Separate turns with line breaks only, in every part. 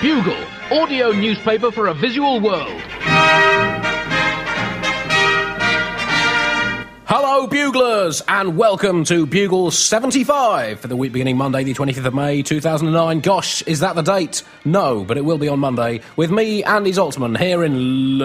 Bugle, audio newspaper for a visual world.
Hello, Buglers, and welcome to Bugle 75 for the week beginning Monday, the 25th of May, 2009. Gosh, is that the date? No, but it will be on Monday with me, Andy Zaltzman, here in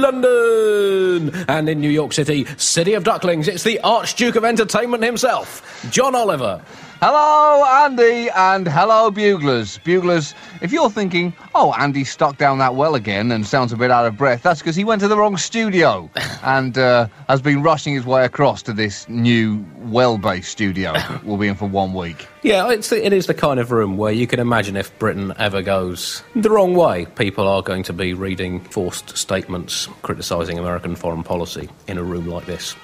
London and in New York City, City of Ducklings. It's the Archduke of Entertainment himself, John Oliver.
Hello, Andy, and hello, Buglers. Buglers, if you're thinking, oh, Andy's stuck down that well again and sounds a bit out of breath, that's because he went to the wrong studio and uh, has been rushing his way across to this new well based studio we'll be in for one week.
Yeah, it's the, it is the kind of room where you can imagine if Britain ever goes the wrong way, people are going to be reading forced statements criticising American foreign policy in a room like this.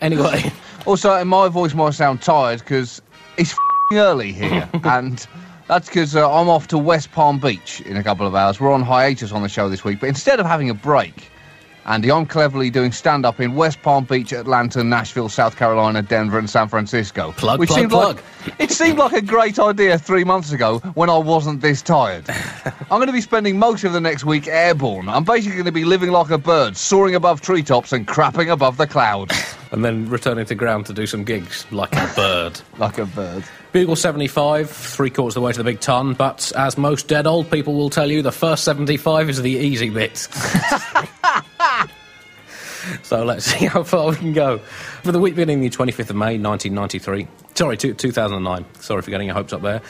Anyway.
Also, my voice might sound tired because it's f***ing early here, and that's because uh, I'm off to West Palm Beach in a couple of hours. We're on hiatus on the show this week, but instead of having a break, Andy, I'm cleverly doing stand up in West Palm Beach, Atlanta, Nashville, South Carolina, Denver, and San Francisco.
Plug,
which
plug,
seemed
plug.
Like, it seemed like a great idea three months ago when I wasn't this tired. I'm going to be spending most of the next week airborne. I'm basically going to be living like a bird, soaring above treetops and crapping above the clouds.
And then returning to ground to do some gigs like a bird.
like a bird.
Bugle 75, three quarters of the way to the big ton, but as most dead old people will tell you, the first 75 is the easy bit. so let's see how far we can go. For the week beginning the 25th of May, 1993. Sorry, two, 2009. Sorry for getting your hopes up there.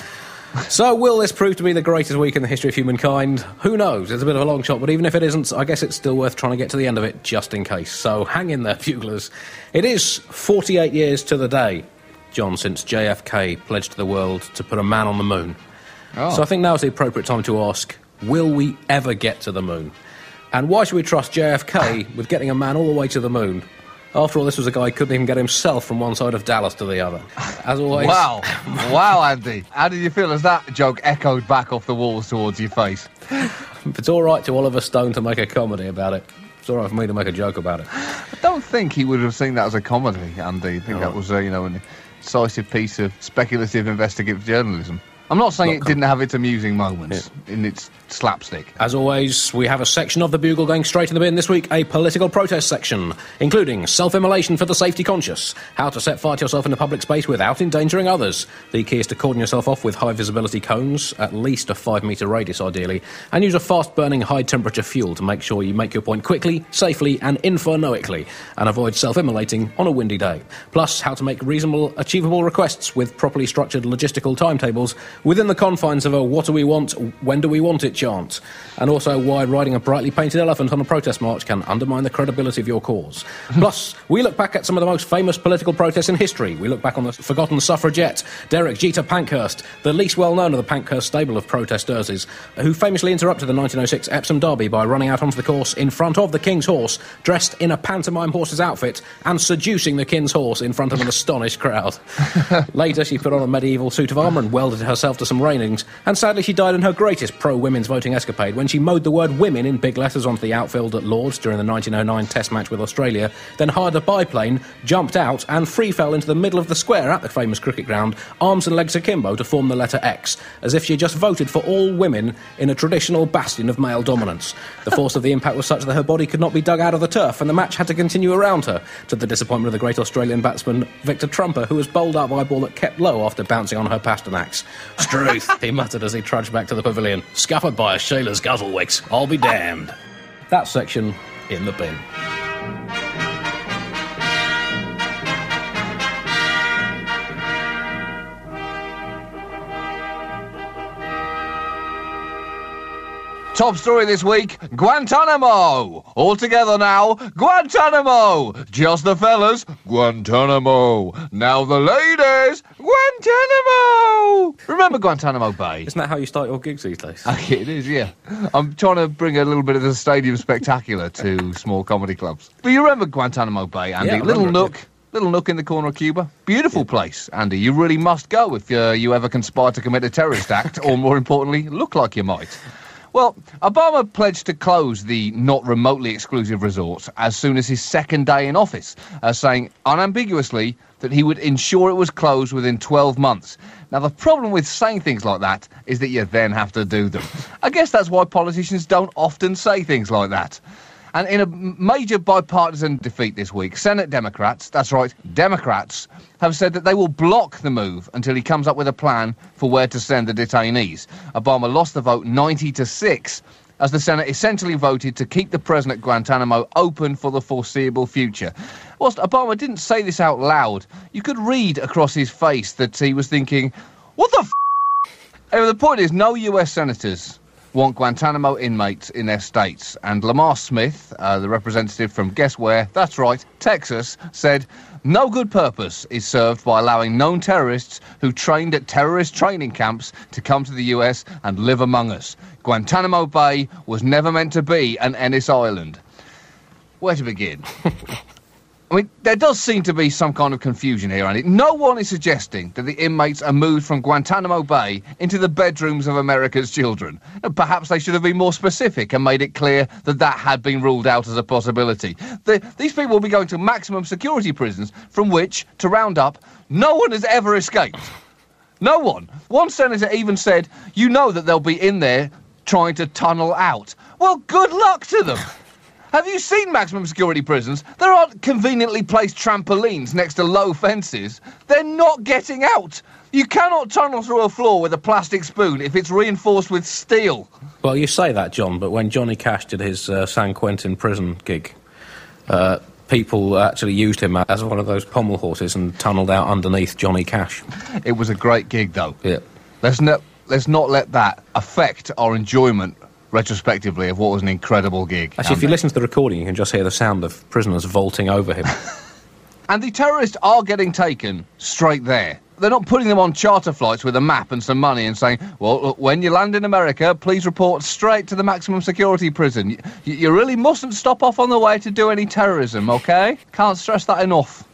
So, will this prove to be the greatest week in the history of humankind? Who knows? It's a bit of a long shot, but even if it isn't, I guess it's still worth trying to get to the end of it just in case. So, hang in there, buglers. It is 48 years to the day, John, since JFK pledged to the world to put a man on the moon.
Oh.
So, I think now is the appropriate time to ask will we ever get to the moon? And why should we trust JFK with getting a man all the way to the moon? After all, this was a guy who couldn't even get himself from one side of Dallas to the other. As always.
Wow. wow, Andy. How did you feel as that joke echoed back off the walls towards your face?
It's all right to Oliver Stone to make a comedy about it, it's all right for me to make a joke about it.
I don't think he would have seen that as a comedy, Andy. I think
Oh.
that was, uh, you know, an incisive piece of speculative investigative journalism. I'm not saying
Not
it
com-
didn't have its amusing moments in its slapstick.
As always, we have a section of the Bugle going straight in the bin this week, a political protest section, including self-immolation for the safety conscious, how to set fire to yourself in a public space without endangering others. The key is to cordon yourself off with high visibility cones, at least a five metre radius ideally, and use a fast burning high temperature fuel to make sure you make your point quickly, safely, and infernoically, and avoid self-immolating on a windy day. Plus, how to make reasonable, achievable requests with properly structured logistical timetables within the confines of a what do we want, when do we want it chant, and also why riding a brightly painted elephant on a protest march can undermine the credibility of your cause. Plus, we look back at some of the most famous political protests in history. We look back on the forgotten suffragette, Derek Jeter Pankhurst, the least well known of the Pankhurst stable of protesters, who famously interrupted the 1906 Epsom Derby by running out onto the course in front of the King's horse, dressed in a pantomime horse's outfit, and seducing the King's horse in front of an astonished crowd. Later, she put on a medieval suit of armour and welded herself to some railings, and sadly, she died in her greatest pro women's voting escapade when she mowed the word women in big letters onto the outfield at Lords during the 1909 Test match with Australia, then hired a biplane, jumped out, and free fell into the middle of the square at the famous cricket ground, arms and legs akimbo to form the letter X, as if she had just voted for all women in a traditional bastion of male dominance. The force of the impact was such that her body could not be dug out of the turf, and the match had to continue around her, to the disappointment of the great Australian batsman Victor Trumper, who was bowled out by a ball that kept low after bouncing on her Pasternaks. Struth, he muttered as he trudged back to the pavilion. Scuppered by a Shayla's Guzzlewicks. I'll be damned. That section in the bin.
Top story this week Guantanamo! All together now, Guantanamo! Just the fellas, Guantanamo! Now the ladies, Guantanamo! Remember Guantanamo Bay?
Isn't that how you start your gigs these days?
it is, yeah. I'm trying to bring a little bit of the stadium spectacular to small comedy clubs. But you remember Guantanamo Bay, Andy?
Yeah,
little
remember it,
nook. Little nook in the corner of Cuba. Beautiful place, Andy. You really must go if uh, you ever conspire to commit a terrorist act, or more importantly, look like you might. Well, Obama pledged to close the not remotely exclusive resort as soon as his second day in office, uh, saying unambiguously that he would ensure it was closed within 12 months. Now, the problem with saying things like that is that you then have to do them. I guess that's why politicians don't often say things like that. And in a major bipartisan defeat this week, Senate Democrats, that's right, Democrats, have said that they will block the move until he comes up with a plan for where to send the detainees. Obama lost the vote 90 to 6 as the Senate essentially voted to keep the prison at Guantanamo open for the foreseeable future. Whilst Obama didn't say this out loud, you could read across his face that he was thinking, what the f? Anyway, the point is, no US senators want Guantanamo inmates in their states. And Lamar Smith, uh, the representative from guess where? That's right, Texas, said no good purpose is served by allowing known terrorists who trained at terrorist training camps to come to the US and live among us. Guantanamo Bay was never meant to be an Ellis Island. Where to begin? I mean, there does seem to be some kind of confusion here, Andy. No one is suggesting that the inmates are moved from Guantanamo Bay into the bedrooms of America's children. Perhaps they should have been more specific and made it clear that that had been ruled out as a possibility. The, these people will be going to maximum security prisons from which, to round up, no one has ever escaped. No one. One senator even said, you know that they'll be in there trying to tunnel out. Well, good luck to them. Have you seen maximum security prisons? There aren't conveniently placed trampolines next to low fences. They're not getting out. You cannot tunnel through a floor with a plastic spoon if it's reinforced with steel.
Well, you say that, John, but when Johnny Cash did his uh, San Quentin prison gig, uh, people actually used him as one of those pommel horses and tunnelled out underneath Johnny Cash.
It was a great gig, though.
Yeah.
Let's, ne- let's not let that affect our enjoyment retrospectively of what was an incredible gig.
Actually, if you listen to the recording, you can just hear the sound of prisoners vaulting over him.
and the terrorists are getting taken straight there. They're not putting them on charter flights with a map and some money and saying, well, look, when you land in America, please report straight to the maximum security prison. You, you really mustn't stop off on the way to do any terrorism, okay? Can't stress that enough.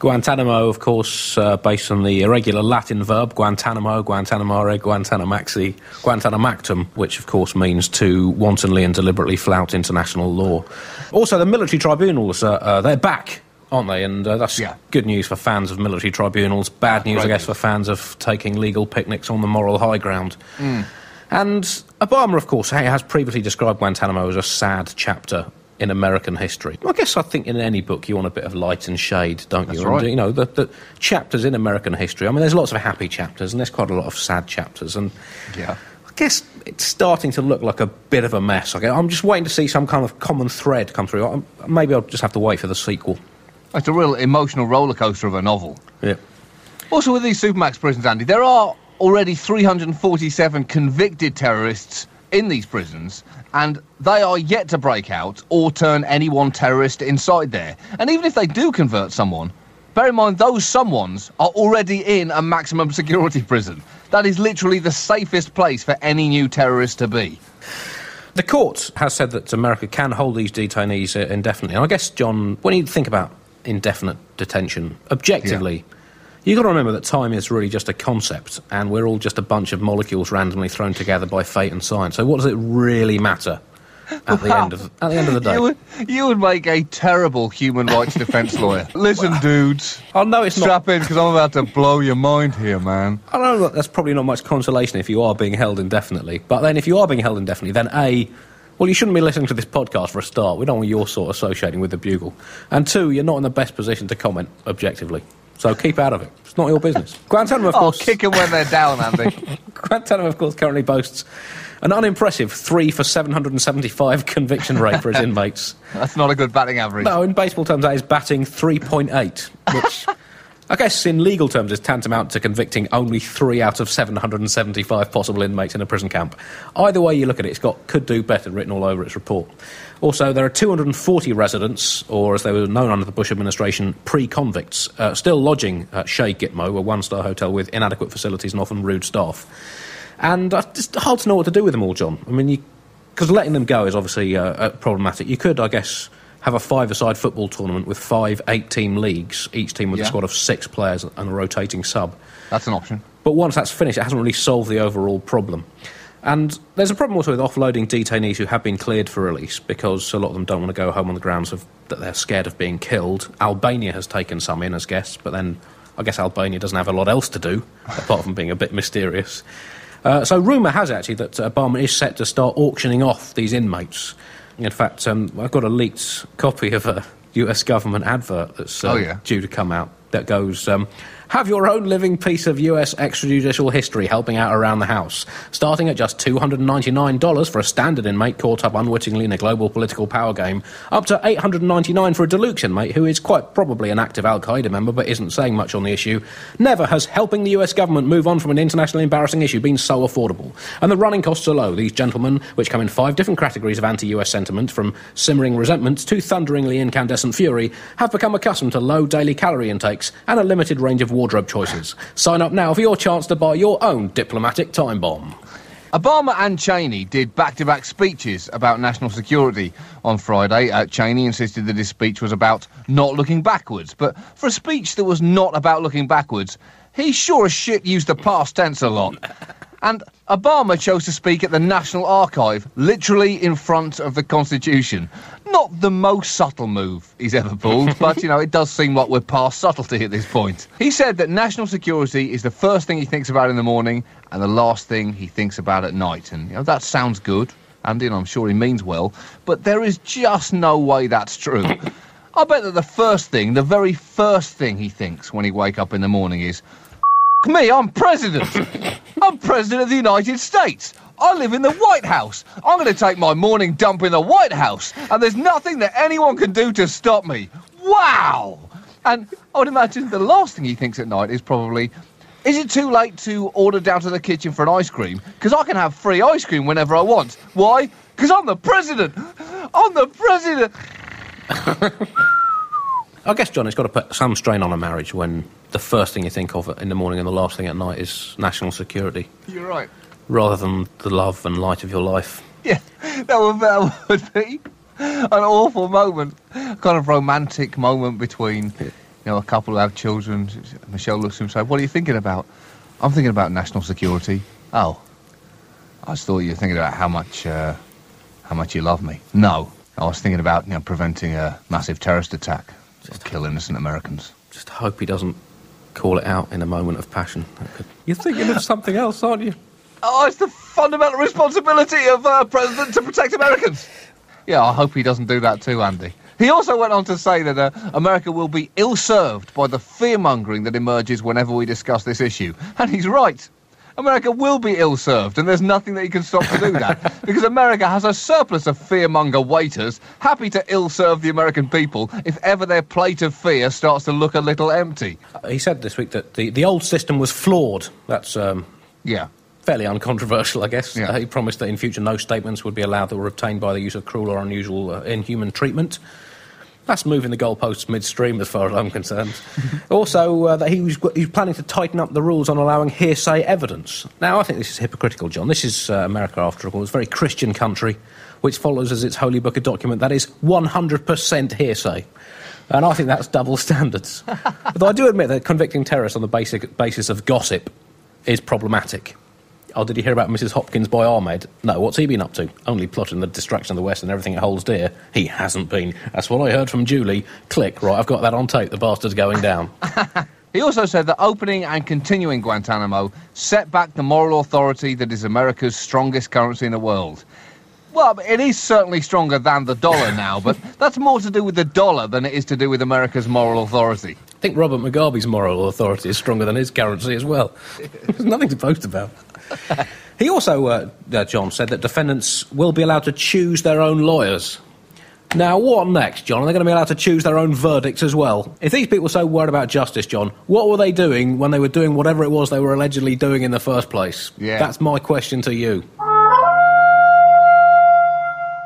Guantanamo, of course, uh, based on the irregular Latin verb Guantanamo, Guantanamare, Guantanamaxi, Guantanamactum, which of course means to wantonly and deliberately flout international law. Also, the military tribunals, uh, uh, they're back aren't they? And uh, that's yeah. good news for fans of military tribunals. Bad news, I guess, for fans of taking legal picnics on the moral high ground. Mm. And Obama, of course, has previously described Guantanamo as a sad chapter in American history. I guess I think in any book you want a bit of light and shade, don't
That's
you?
Right.
And, you know, the, the, chapters in American history. I mean, there's lots of happy chapters and there's quite a lot of sad chapters. And
yeah.
I guess it's starting to look like a bit of a mess. I'm just waiting to see some kind of common thread come through. Maybe I'll just have to wait for the sequel.
It's a real emotional roller coaster of a novel.
Yeah.
Also, with these Supermax prisons, Andy, there are already 347 convicted terrorists in these prisons, and they are yet to break out or turn any one terrorist inside there. And even if they do convert someone, bear in mind those someones are already in a maximum security prison. That is literally the safest place for any new terrorist to be.
The court has said that America can hold these detainees uh, indefinitely. And I guess, John, when you think about indefinite detention, objectively, yeah You've got to remember that time is really just a concept, and we're all just a bunch of molecules randomly thrown together by fate and science. So, what does it really matter at the end of at the end of the day?
You would, you would make a terrible human rights defence lawyer. Listen, dudes.
I know it's
strap
not...
in because I'm about to blow your mind here, man.
I know that's probably not much consolation if you are being held indefinitely. But then, if you are being held indefinitely, then a well, you shouldn't be listening to this podcast for a start. We don't want your sort associating with the Bugle. And two, you're not in the best position to comment objectively. So keep out of it. It's not your business. Guantanamo, of
oh,
course.
kick them when they're down, Andy.
Guantanamo, of course, currently boasts an unimpressive three for 775 conviction rate for its inmates.
That's not a good batting average.
No, in baseball terms, that is batting 3.8, which I guess in legal terms is tantamount to convicting only three out of 775 possible inmates in a prison camp. Either way you look at it, it's got could do better written all over its report. Also, there are 240 residents, or as they were known under the Bush administration, pre convicts, uh, still lodging at Chez Gitmo, a one star hotel with inadequate facilities and often rude staff. And uh, it's hard to know what to do with them all, John. I mean, because letting them go is obviously uh, uh, problematic. You could, I guess, have a five-a-side football tournament with five eight-team leagues, each team with yeah. a squad of six players and a rotating sub.
That's an option.
But once that's finished, it hasn't really solved the overall problem. And there's a problem also with offloading detainees who have been cleared for release because a lot of them don't want to go home on the grounds of that they're scared of being killed. Albania has taken some in as guests, but then I guess Albania doesn't have a lot else to do apart from being a bit mysterious. Uh, so rumour has actually that Obama is set to start auctioning off these inmates. In fact, um, I've got a leaked copy of a US government advert that's uh,
Oh, yeah.
due to come out that goes, um, have your own living piece of US extrajudicial history helping out around the house. Starting at just $299 for a standard inmate caught up unwittingly in a global political power game, up to $899 for a deluxe inmate who is quite probably an active Al Qaeda member but isn't saying much on the issue. Never has helping the US government move on from an internationally embarrassing issue been so affordable. And the running costs are low. These gentlemen, which come in five different categories of anti US sentiment, from simmering resentment to thunderingly incandescent fury, have become accustomed to low daily calorie intakes and a limited range of wardrobe choices. Sign up now for your chance to buy your own diplomatic time bomb.
Obama and Cheney did back to back speeches about national security on Friday. Uh, Cheney insisted that his speech was about not looking backwards. But for a speech that was not about looking backwards, he sure as shit used the past tense a lot. And Obama chose to speak at the National Archive, literally in front of the Constitution. Not the most subtle move he's ever pulled, but you know, it does seem like we're past subtlety at this point. He said that national security is the first thing he thinks about in the morning and the last thing he thinks about at night. And you know, that sounds good, Andy, and I'm sure he means well, but there is just no way that's true. I bet that the first thing, the very first thing he thinks when he wake up in the morning is, me, I'm president. I'm president of the United States. I live in the White House. I'm going to take my morning dump in the White House, and there's nothing that anyone can do to stop me. Wow! And I would imagine the last thing he thinks at night is probably, is it too late to order down to the kitchen for an ice cream? Because I can have free ice cream whenever I want. Why? Because I'm the president. I'm the president.
I guess, John, it's got to put some strain on a marriage when the first thing you think of in the morning and the last thing at night is national security,
You're right.
rather than the love and light of your life.
Yeah, that would, that would be an awful moment, kind of romantic moment between, you know, a couple who have children. Michelle looks at him and says, "What are you thinking about?" I'm thinking about national security. Oh, I just thought you were thinking about how much, uh, how much you love me. No, I was thinking about you know preventing a massive terrorist attack, just kill innocent Americans.
Just hope he doesn't call it out in a moment of passion. You're thinking of something else, aren't you?
Oh, it's the fundamental responsibility of a president to protect Americans. Yeah, I hope he doesn't do that too, Andy. He also went on to say that uh, America will be ill served by the fear mongering that emerges whenever we discuss this issue. And he's right. America will be ill served, and there's nothing that he can stop to do that. because America has a surplus of fearmonger waiters, happy to ill serve the American people if ever their plate of fear starts to look a little empty.
He said this week that the, the old system was flawed. That's um,
Yeah.
fairly uncontroversial, I guess.
Yeah.
Uh, he promised that in future no statements would be allowed that were obtained by the use of cruel or unusual, uh, inhuman treatment. That's moving the goalposts midstream, as far as I'm concerned. also, uh, that he was, he was planning to tighten up the rules on allowing hearsay evidence. Now, I think this is hypocritical, John. This is uh, America, after all. It's a very Christian country, which follows as its holy book a document that is 100% hearsay. And I think that's double standards. Although I do admit that convicting terrorists on the basic basis of gossip is problematic. Oh, did you hear about Mrs. Hopkins by Ahmed? No, what's he been up to? Only plotting the destruction of the West and everything it holds dear. He hasn't been. That's what I heard from Julie. Click, right, I've got that on tape. The bastard's going down.
He also said that opening and continuing Guantanamo set back the moral authority that is America's strongest currency in the world. Well, it is certainly stronger than the dollar now, but that's more to do with the dollar than it is to do with America's moral authority.
I think Robert Mugabe's moral authority is stronger than his currency as well. There's nothing to boast about. He also, uh, uh, John, said that defendants will be allowed to choose their own lawyers. Now, what next, John? Are they going to be allowed to choose their own verdicts as well? If these people are so worried about justice, John, what were they doing when they were doing whatever it was they were allegedly doing in the first place?
Yeah.
That's my question to you.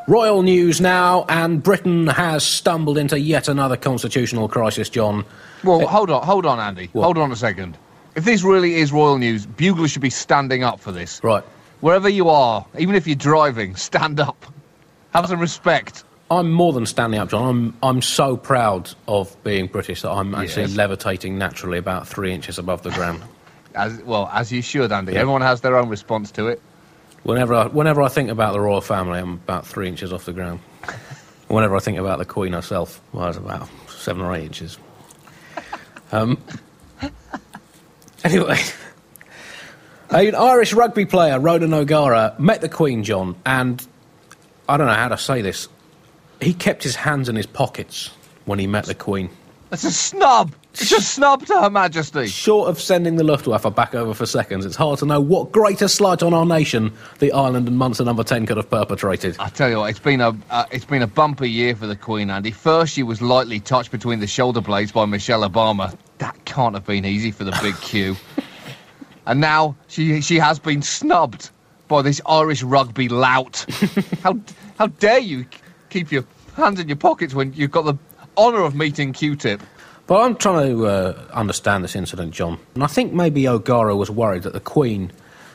Royal news now, and Britain has stumbled into yet another constitutional crisis, John.
Well, hold on, hold on, Andy.
What?
Hold on a second. If this really is royal news, buglers should be standing up for this.
Right.
Wherever you are, even if you're driving, stand up. Have some respect.
I'm more than standing up, John. I'm, I'm so proud of being British that I'm actually
Yes.
levitating naturally about three inches above the ground.
As well as you should, Andy. Everyone has their own response to it.
Whenever I, whenever I think about the royal family, I'm about three inches off the ground. Whenever I think about the Queen herself, well, I was about seven or eight inches. Um, anyway, an Irish rugby player, Ronan O'Gara, met the Queen, John, and I don't know how to say this. He kept his hands in his pockets when he met the Queen.
It's a snub. It's a snub to Her Majesty.
Short of sending the Luftwaffe back over for seconds, it's hard to know what greater slight on our nation the Ireland and Munster number 10 could have perpetrated.
I tell you what, it's been a uh, it's been a bumpy year for the Queen, Andy. First, she was lightly touched between the shoulder blades by Michelle Obama. That can't have been easy for the big Q. and now she she has been snubbed by this Irish rugby lout. how how dare you keep your hands in your pockets when you've got the honour of meeting Q-Tip?
But I'm trying to uh, understand this incident, John. And I think maybe O'Gara was worried that the Queen,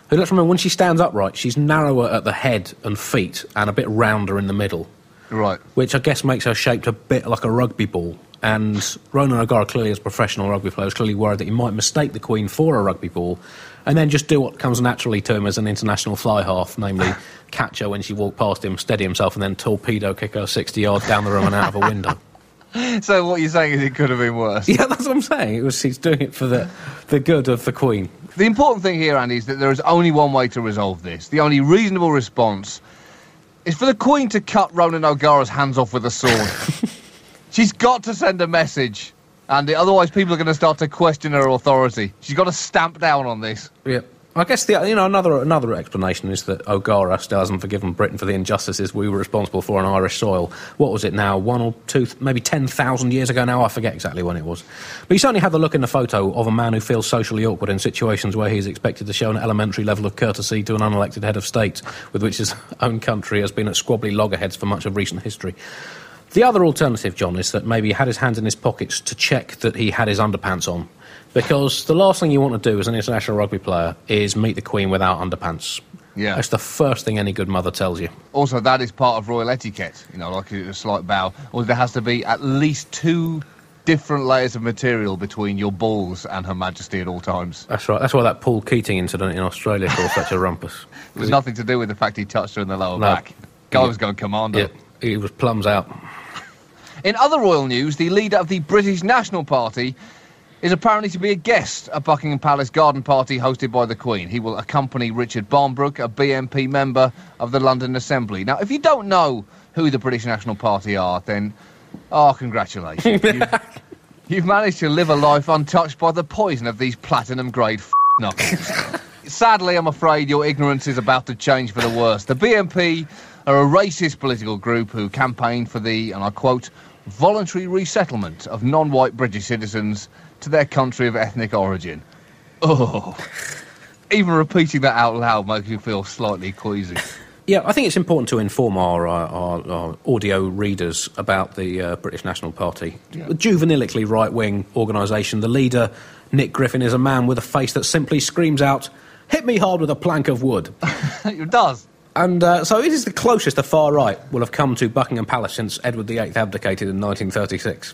who let's remember, when she stands upright, she's narrower at the head and feet and a bit rounder in the middle,
Right.
which I guess makes her shaped a bit like a rugby ball. And Ronan O'Gara, clearly as a professional rugby player, was clearly worried that he might mistake the Queen for a rugby ball and then just do what comes naturally to him as an international fly half, namely catch her when she walked past him, steady himself, and then torpedo kick her 60 yards down the room and out of a window.
So what you're saying is it could have been worse.
Yeah, that's what I'm saying. It was he's doing it for the the good of the Queen.
The important thing here, Andy, is that there is only one way to resolve this. The only reasonable response is for the Queen to cut Ronan O'Gara's hands off with a sword. She's got to send a message, Andy. Otherwise, people are going to start to question her authority. She's got to stamp down on this.
Yeah. I guess the you know another another explanation is that O'Gara still hasn't forgiven Britain for the injustices we were responsible for on Irish soil. What was it now? One or two, maybe ten thousand years ago now. I forget exactly when it was. But you certainly have the look in the photo of a man who feels socially awkward in situations where he is expected to show an elementary level of courtesy to an unelected head of state, with which his own country has been at squabbly loggerheads for much of recent history. The other alternative, John, is that maybe he had his hands in his pockets to check that he had his underpants on. Because the last thing you want to do as an international rugby player is meet the Queen without underpants.
Yeah.
That's the first thing any good mother tells you.
Also, that is part of royal etiquette. You know, like a slight bow. Or there has to be at least two different layers of material between your balls and Her Majesty at all times.
That's right. That's why that Paul Keating incident in Australia caused such a rumpus.
It was nothing to do with the fact he touched her in the lower
No.
back. Guy
Yeah.
was going commando.
Yeah, he was plums out.
In other royal news, the leader of the British National Party is apparently to be a guest at Buckingham Palace garden party hosted by the Queen. He will accompany Richard Barnbrook, a BNP member of the London Assembly. Now, if you don't know who the British National Party are, then, oh, congratulations. you've, you've managed to live a life untouched by the poison of these platinum grade f- knuckles. Sadly, I'm afraid your ignorance is about to change for the worse. The BNP are a racist political group who campaigned for the, and I quote, voluntary resettlement of non white British citizens to their country of ethnic origin. Oh. Even repeating that out loud makes me feel slightly queasy.
Yeah, I think it's important to inform our, uh, our, our audio readers about the uh, British National Party. A juvenilically right wing organisation. The leader, Nick Griffin, is a man with a face that simply screams out, Hit me hard with a plank of wood.
it does.
And uh, so it is the closest the far right will have come to Buckingham Palace since Edward VIII abdicated in 1936.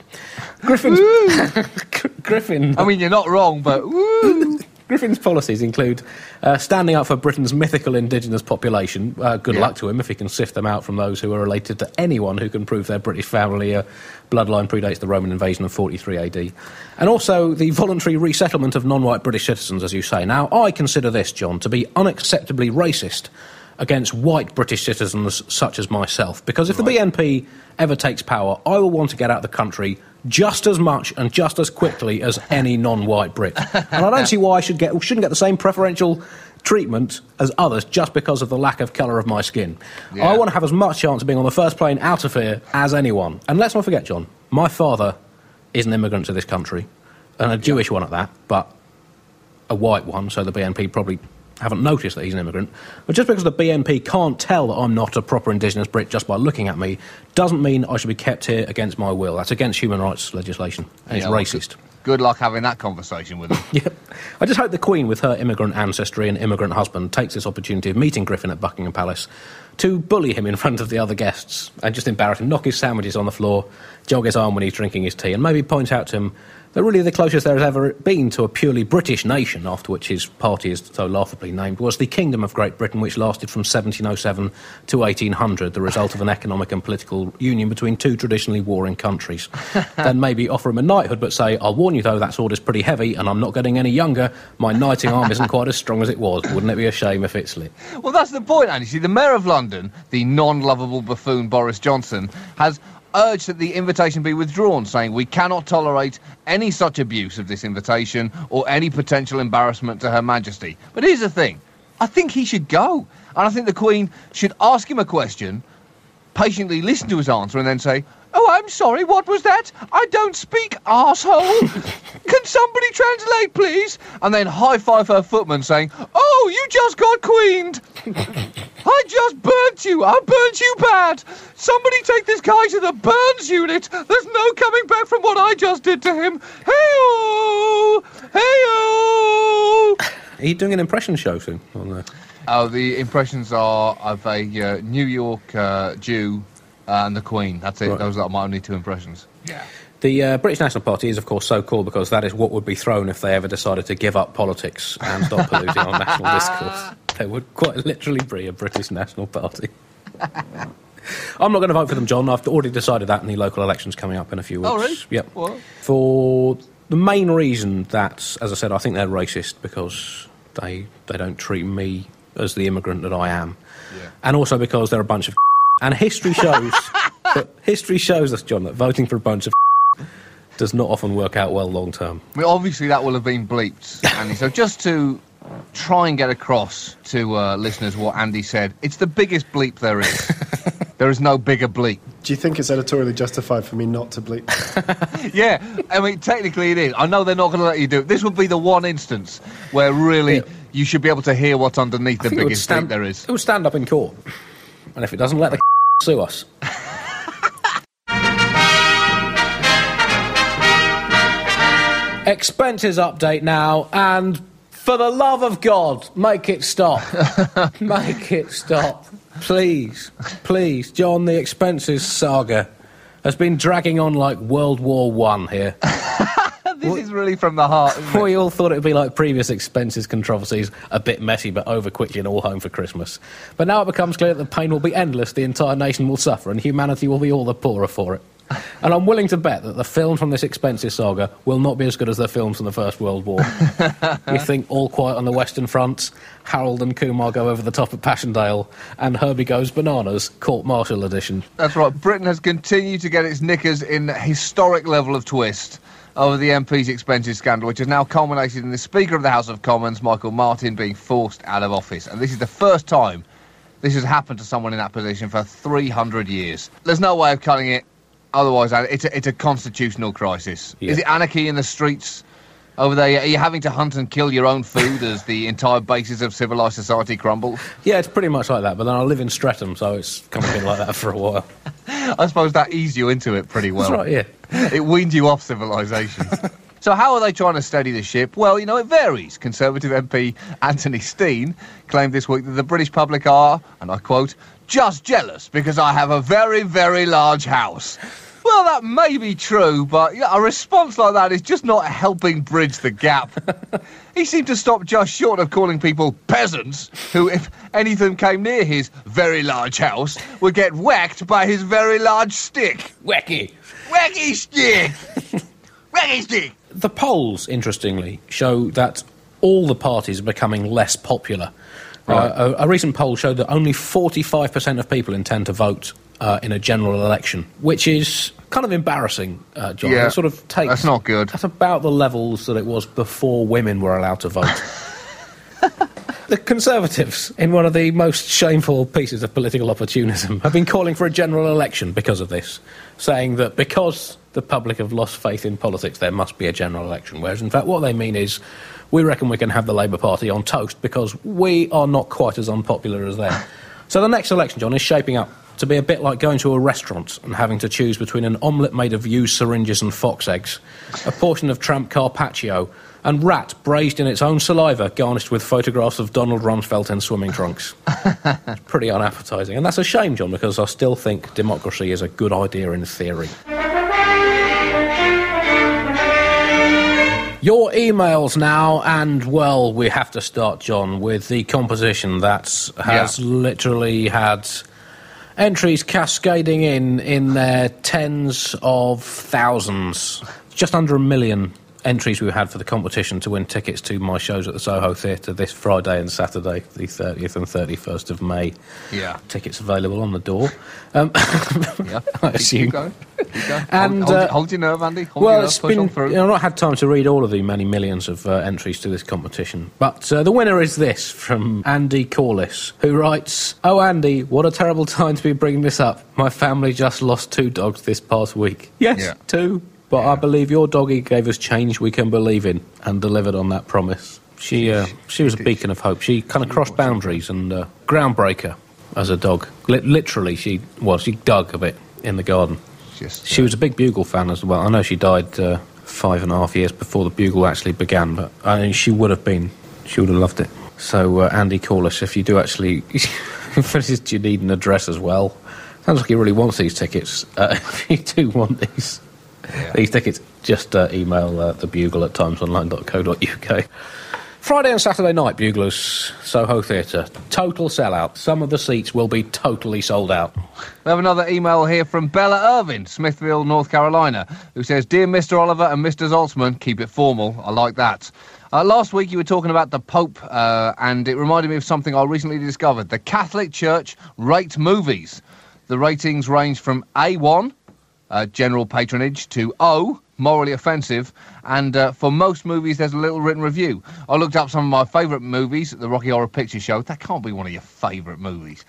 Griffin's, Griffin,
I mean, you're not wrong, but.
Griffin's policies include uh, standing up for Britain's mythical indigenous population. Uh, good
Yeah.
luck to him if he can sift them out from those who are related to anyone who can prove their British family uh, bloodline predates the Roman invasion of 43 AD. And also the voluntary resettlement of non white British citizens, as you say. Now, I consider this, John, to be unacceptably racist against white British citizens such as myself. Because if the BNP ever takes power, I will want to get out of the country just as much and just as quickly as any non-white Brit. And I don't see why I should get shouldn't get the same preferential treatment as others just because of the lack of colour of my skin.
Yeah.
I want to have as much chance of being on the first plane out of here as anyone. And let's not forget, John, my father is an immigrant to this country, and a Jewish one at that, but a white one, so the BNP probably haven't noticed that he's an immigrant. But just because the BNP can't tell that I'm not a proper indigenous Brit just by looking at me, doesn't mean I should be kept here against my will. That's against human rights legislation, and
Yeah,
it's racist.
Good, good luck having that conversation with him.
Yep. I just hope the Queen, with her immigrant ancestry and immigrant husband, takes this opportunity of meeting Griffin at Buckingham Palace to bully him in front of the other guests and just embarrass him, knock his sandwiches on the floor, jog his arm when he's drinking his tea, and maybe point out to him that really the closest there has ever been to a purely British nation, after which his party is so laughably named, was the Kingdom of Great Britain, which lasted from 1707 to 1800, the result of an economic and political union between two traditionally warring countries. then maybe offer him a knighthood, but say, I'll warn you though, that sword is pretty heavy, and I'm not getting any younger. My knighting arm isn't quite as strong as it was. Wouldn't it be a shame if it slipped?
Well, that's the point, Andy. See, the Mayor of London, the non lovable buffoon Boris Johnson, has urged that the invitation be withdrawn, saying we cannot tolerate any such abuse of this invitation or any potential embarrassment to Her Majesty. But here's the thing I think he should go. And I think the Queen should ask him a question, patiently listen to his answer, and then say, Oh, I'm sorry, what was that? I don't speak, asshole. Can somebody translate, please? And then high five her footman, saying, Oh, you just got queened. I just burnt you. I burnt you bad. Somebody take this guy to the burns unit. There's no coming back from what I just did to him. Hey-oh! Hey-oh!
Are you doing an impression show soon? On the...
Oh, the impressions are of a uh, New York uh, Jew and the Queen. That's it.
Right.
Those are my only two impressions. Yeah.
The uh, British National Party is, of course, so called because that is what would be thrown if they ever decided to give up politics and stop polluting our national discourse. There would quite literally be a British National Party. I'm not going to vote for them, John. I've already decided that in the local elections coming up in a few weeks.
Oh, really?
Yep.
What?
For the main reason that, as I said, I think they're racist because they they don't treat me as the immigrant that I am,
Yeah.
and also because they're a bunch of. And history shows that history shows us, John, that voting for a bunch of does not often work out well long term.
I mean, obviously that will have been bleeped, Andy. so just to try and get across to uh, listeners what Andy said, it's the biggest bleep there is. there is no bigger bleep.
Do you think it's editorially justified for me not to bleep?
Yeah, I mean, technically it is. I know they're not going to let you do it. This would be the one instance where really
Yeah.
you should be able to hear what's underneath
I
the
think it
biggest
stand,
bleep there is.
It would stand up in court, and if it doesn't, let the sue us. Expenses update now, and for the love of God, make it stop. make it stop. Please, please. John, the expenses saga has been dragging on like World War One here.
This is really from the heart.
We all thought it would be like previous expenses controversies, a bit messy but over quickly and all home for Christmas. But now it becomes clear that the pain will be endless, the entire nation will suffer, and humanity will be all the poorer for it. And I'm willing to bet that the films from this expenses saga will not be as good as the films from the First World War. you think All Quiet on the Western Front, Harold and Kumar go over the top at Passchendaele, and Herbie Goes Bananas, Court Martial edition.
That's right. Britain has continued to get its knickers in historic level of twist over the MP's expenses scandal, which has now culminated in the Speaker of the House of Commons, Michael Martin, being forced out of office. And this is the first time this has happened to someone in that position for 300 years. There's no way of cutting it otherwise. It's a, it's a constitutional crisis.
Yeah.
Is it anarchy in the streets? Over there, are you having to hunt and kill your own food as the entire basis of civilised society crumbles?
Yeah, it's pretty much like that, but then I live in Streatham, so it's kind of been like that for a while.
I suppose that eased you into it pretty well.
That's right, yeah.
it weaned you off civilization. so how are they trying to steady the ship? Well, you know, it varies. Conservative MP Anthony Steen claimed this week that the British public are, and I quote, just jealous because I have a very, very large house. Well, that may be true, but a response like that is just not helping bridge the gap. he seemed to stop just short of calling people peasants, who, if anything came near his very large house, would get whacked by his very large stick.
Wacky!
Wacky stick! Wacky stick!
The polls, interestingly, show that all the parties are becoming less popular.
Right.
Uh, a, a recent poll showed that only 45% of people intend to vote uh, in a general election, which is kind of embarrassing, uh, John.
Yeah,
it sort of takes.
that's not good.
That's about the levels that it was before women were allowed to vote. the Conservatives, in one of the most shameful pieces of political opportunism, have been calling for a general election because of this, saying that because the public have lost faith in politics, there must be a general election. Whereas, in fact, what they mean is we reckon we can have the Labour Party on toast because we are not quite as unpopular as them. so the next election, John, is shaping up to be a bit like going to a restaurant and having to choose between an omelette made of used syringes and fox eggs, a portion of tramp carpaccio, and rat braised in its own saliva, garnished with photographs of Donald Rumsfeld in swimming trunks. it's pretty unappetising. And that's a shame, John, because I still think democracy is a good idea in theory. Your emails now, and well, we have to start, John, with the composition that has
Yeah.
literally had entries cascading in in their tens of thousands, just under a million entries we had for the competition to win tickets to my shows at the Soho Theatre this Friday and Saturday, the 30th and 31st of May.
Yeah.
Tickets available on the door. Um,
Yeah.
I assume.
Keep going. Keep going.
And,
hold, hold,
uh,
hold your nerve, Andy. Hold your
Well,
nerve.
it's been.
on through.
I've not had time to read all of the many millions of uh, entries to this competition. But uh, the winner is this from Andy Corliss, who writes Oh, Andy, what a terrible time to be bringing this up. My family just lost two dogs this past week. Yes,
Yeah.
two. But I believe your doggy gave us change we can believe in and delivered on that promise. She, uh, she was a beacon of hope. She kind of crossed boundaries and uh, groundbreaker as a dog. Li- literally, she well, she dug a bit in the garden. She was a big Bugle fan as well. I know she died uh, five and a half years before the Bugle actually began, but I mean, she would have been, she would have loved it. So, uh, Andy, call us if you do actually, if you need an address as well. Sounds like he really wants these tickets. Uh, if you do want these, these tickets, just uh, email uh, the Bugle at timesonline.co.uk. Friday and Saturday night, Buglers, Soho Theatre. Total sellout. Some of the seats will be totally sold out.
We have another email here from Bella Irvin, Smithville, North Carolina, who says, Dear Mr. Oliver and Mr. Zaltzman, keep it formal. I like that. Uh, last week you were talking about the Pope, uh, and it reminded me of something I recently discovered. The Catholic Church rate movies. The ratings range from A1, uh, general patronage, to O, morally offensive, and uh, for most movies there's a little written review. I looked up some of my favourite movies at the Rocky Horror Picture Show. That can't be one of your favourite movies.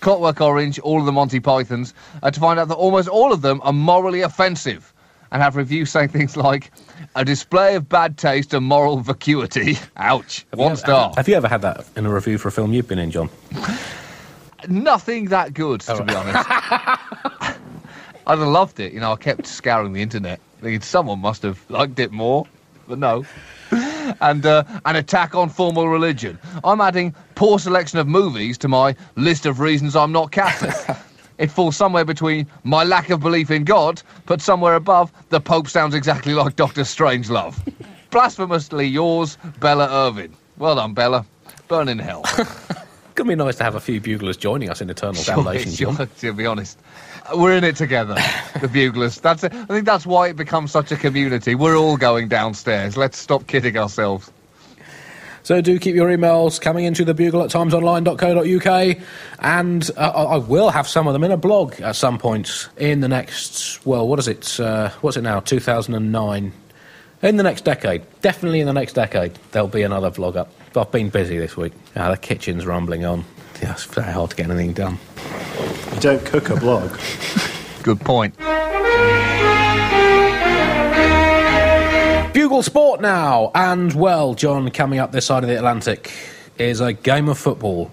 Clockwork Orange, all of the Monty Pythons, uh, to find out that almost all of them are morally offensive and have reviews saying things like a display of bad taste and moral vacuity. Ouch. One star.
Have you ever had that in a review for a film you've been in, John?
Nothing that good, to be honest. I'd have loved it. You know, I kept scouring the internet, thinking someone must have liked it more, but no. And uh, an attack on formal religion. I'm adding poor selection of movies to my list of reasons I'm not Catholic. it falls somewhere between my lack of belief in God, but somewhere above the Pope sounds exactly like Doctor Strangelove. Blasphemously yours, Bella Irvin. Well done, Bella. Burn in hell.
Could be nice to have a few buglers joining us in eternal
Sure,
damnation,
sure,
John.
to be honest. We're in it together, the Buglers. That's it. I think that's why it becomes such a community. We're all going downstairs. Let's stop kidding ourselves.
So do keep your emails coming into the bugle at timesonline.co.uk, and uh, I I will have some of them in a blog at some point in the next. Well, what is it? Uh, what's it now? 2009. In the next decade, definitely in the next decade, there'll be another vlog up. I've been busy this week. Ah, the kitchen's rumbling on. Yeah, it's very hard to get anything done.
You don't cook a blog.
Good point.
Bugle Sport now, and well, John, coming up this side of the Atlantic is a game of football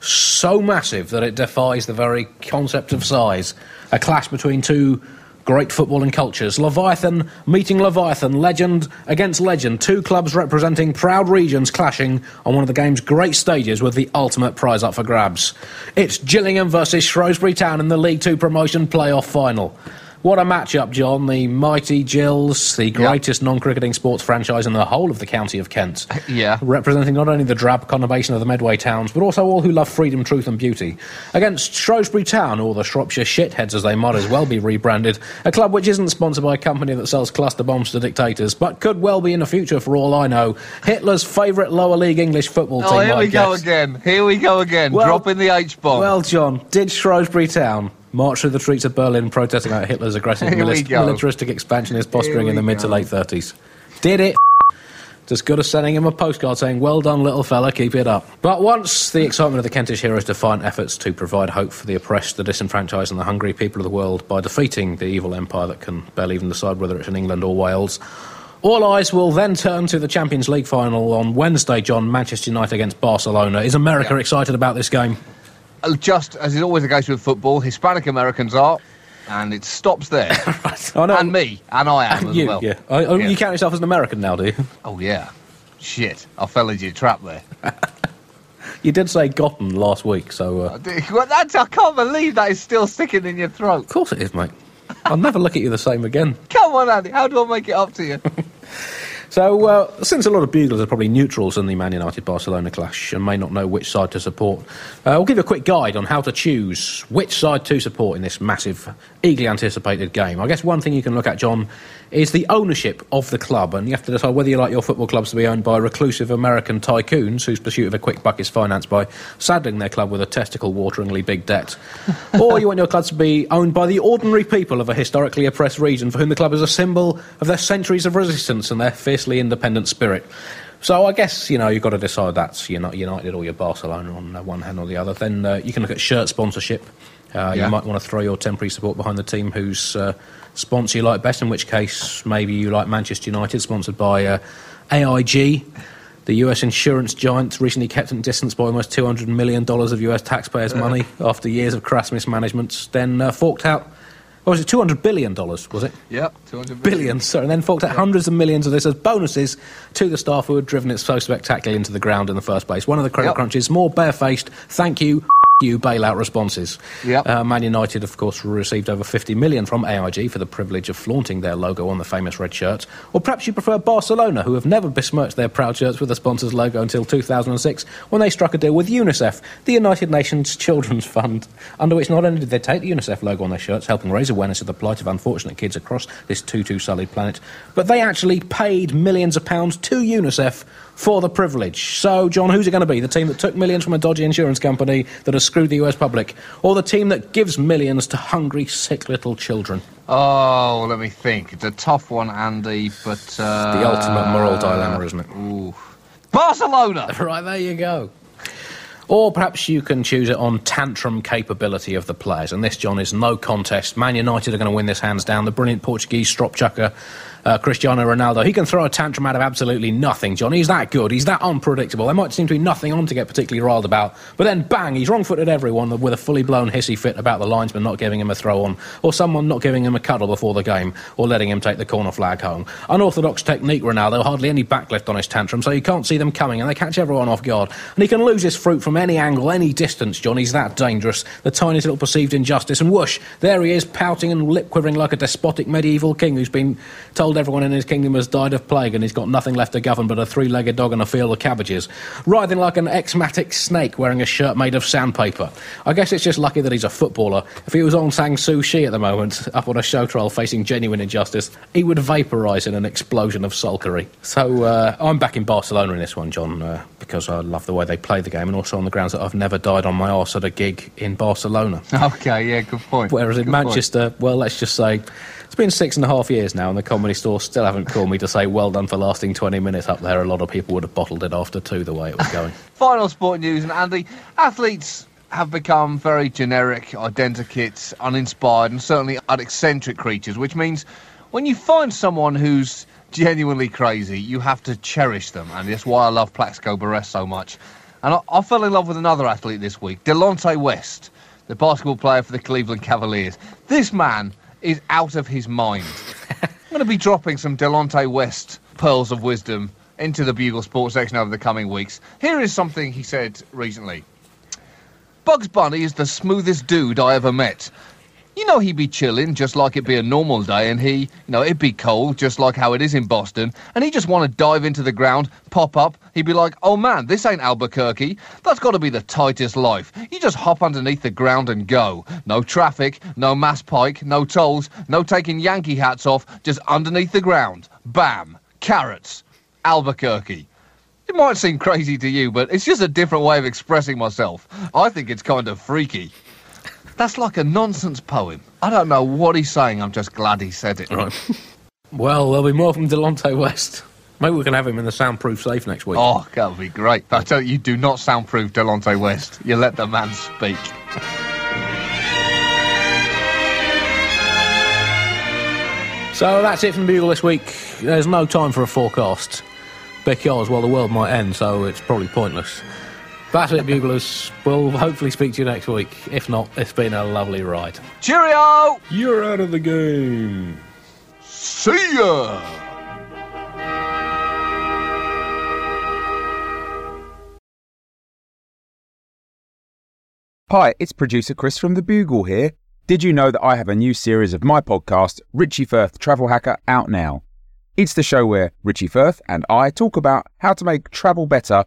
so massive that it defies the very concept of size. A clash between two great footballing cultures. Leviathan meeting Leviathan, legend against legend. Two clubs representing proud regions clashing on one of the game's great stages with the ultimate prize up for grabs. It's Gillingham versus Shrewsbury Town in the League Two promotion playoff final. What a matchup, John. The mighty Gills, the greatest non cricketing sports franchise in the whole of the county of Kent.
Yeah.
Representing not only the drab conurbation of the Medway towns, but also all who love freedom, truth, and beauty. Against Shrewsbury Town, or the Shropshire Shitheads as they might as well be rebranded, a club which isn't sponsored by a company that sells cluster bombs to dictators, but could well be in the future for all I know. Hitler's favourite lower league English football oh, team.
Oh, here
I
we go again. Here we go again.
Well-
Dropping the H bomb.
Well, John, did Shrewsbury Town march through the streets of Berlin protesting about Hitler's aggressive
Here we
milis-
go.
militaristic expansionist posturing in the mid to late 30s? Did it? Just good as sending him a postcard saying, Well done, little fella, keep it up. But once the excitement of the Kentish heroes' defiant efforts to provide hope for the oppressed, the disenfranchised, and the hungry people of the world by defeating the evil empire that can barely even decide whether it's in England or Wales, all eyes will then turn to the Champions League final on Wednesday, John, Manchester United against Barcelona. Is America
Yeah.
excited about this game?
Uh, just as is always the case with football, Hispanic Americans are, and it stops there.
I know.
and me, and I am as
you,
well.
yeah. I, oh,
Yeah.
You count yourself as an American now, do you?
Oh yeah. Shit, I fell into your trap there.
You did say gotten last week, so uh,
Well, that's, I can't believe that is still sticking in your throat.
of course it is, mate. I'll never look at you the same again.
Come on, Andy. How do I make it up to you?
So, uh, since a lot of buglers are probably neutrals in the Man United Barcelona clash and may not know which side to support, uh, I'll give you a quick guide on how to choose which side to support in this massive, eagerly anticipated game. I guess one thing you can look at, John, is the ownership of the club, and you have to decide whether you like your football clubs to be owned by reclusive American tycoons whose pursuit of a quick buck is financed by saddling their club with a testicle wateringly big debt, or you want your clubs to be owned by the ordinary people of a historically oppressed region for whom the club is a symbol of their centuries of resistance and their fiercely independent spirit. So I guess you know you've got to decide that's you're Man United or you're Barcelona on one hand or the other. Then uh, you can look at shirt sponsorship. Uh,
Yeah.
You might want to throw your temporary support behind the team whose uh, sponsor you like best. In which case, maybe you like Manchester United, sponsored by uh, AIG. The US insurance giant recently kept in distance by almost $200 million of US taxpayers' money after years of crass mismanagement, then uh, forked out, what was it, $200 billion, was it?
Yep, 200
billions, sorry, and then forked out hundreds of millions of this as bonuses to the staff who had driven it so spectacularly into the ground in the first place. One of the credit
Yep.
crunches, more barefaced, thank you, you bailout responses.
Yep.
Uh, Man United, of course, received over 50 million from AIG for the privilege of flaunting their logo on the famous red shirts. Or perhaps you prefer Barcelona, who have never besmirched their proud shirts with the sponsor's logo until 2006, when they struck a deal with UNICEF, the United Nations Children's Fund, under which not only did they take the UNICEF logo on their shirts, helping raise awareness of the plight of unfortunate kids across this too-too sullied planet, but they actually paid millions of pounds to UNICEF for the privilege. So, John, who's it going to be? The team that took millions from a dodgy insurance company that has screwed the US public, or the team that gives millions to hungry, sick little children?
Oh, let me think. It's a tough one, Andy, but. Uh,
The ultimate moral dilemma, isn't it?
Ooh. Barcelona!
Right, there you go. Or perhaps you can choose it on tantrum capability of the players. And this, John, is no contest. Man United are going to win this hands down. The brilliant Portuguese strop chucker, uh, Cristiano Ronaldo, he can throw a tantrum out of absolutely nothing, John. He's that good. He's that unpredictable. There might seem to be nothing on to get particularly riled about. But then, bang, he's wrong footed everyone with a fully blown hissy fit about the linesman not giving him a throw on, or someone not giving him a cuddle before the game, or letting him take the corner flag home. Unorthodox technique, Ronaldo, hardly any backlift on his tantrum, so you can't see them coming, and they catch everyone off guard. And he can lose his fruit from any angle, any distance, John. He's that dangerous. The tiniest little perceived injustice, and whoosh, there he is, pouting and lip quivering like a despotic medieval king who's been told everyone in his kingdom has died of plague and he's got nothing left to govern but a three legged dog and a field of cabbages. Writhing like an exmatic snake wearing a shirt made of sandpaper. I guess it's just lucky that he's a footballer. If he was Aung San Suu Kyi at the moment, up on a show trial facing genuine injustice, he would vaporise in an explosion of sulkery. So uh, I'm back in Barcelona in this one, John, uh, because I love the way they play the game and also on the grounds that I've never died on my arse at a gig in Barcelona.
Okay, yeah, good point.
Whereas in
Good point.
Manchester, well, let's just say it's been six and a half years now, and the comedy store still haven't called me to say well done for lasting 20 minutes up there. A lot of people would have bottled it after two, the way it was going.
Final sport news, and Andy, athletes have become very generic, identikit, uninspired, and certainly uneccentric creatures, which means when you find someone who's genuinely crazy, you have to cherish them, and that's why I love Plaxico Burress so much. And I, I fell in love with another athlete this week, Delonte West, the basketball player for the Cleveland Cavaliers. This man is out of his mind. I'm going to be dropping some Delonte West pearls of wisdom into the Bugle Sports section over the coming weeks. Here is something he said recently. Bugs Bunny is the smoothest dude I ever met. You know, he'd be chilling just like it'd be a normal day, and he, you know, it'd be cold just like how it is in Boston, and he just want to dive into the ground, pop up. He'd be like, oh man, this ain't Albuquerque. That's got to be the tightest life. You just hop underneath the ground and go. No traffic, no mass pike, no tolls, no taking Yankee hats off, just underneath the ground. Bam. Carrots. Albuquerque. It might seem crazy to you, but it's just a different way of expressing myself. I think it's kind of freaky. That's like a nonsense poem. I don't know what he's saying, I'm just glad he said it.
right. Well, there'll be more from Delonte West. Maybe we can have him in the soundproof safe next week.
Oh, that would be great. I tell you, you do not soundproof Delonte West. You let the man speak.
So that's it from the Bugle this week. There's no time for a forecast because, well, the world might end, so it's probably pointless. That's it, Buglers. We'll hopefully speak to you next week. If not, it's been a lovely ride.
Cheerio!
You're out of the game.
See ya!
Hi, it's producer Chris from The Bugle here. Did you know that I have a new series of my podcast, Richie Firth Travel Hacker, out now? It's the show where Richie Firth and I talk about how to make travel better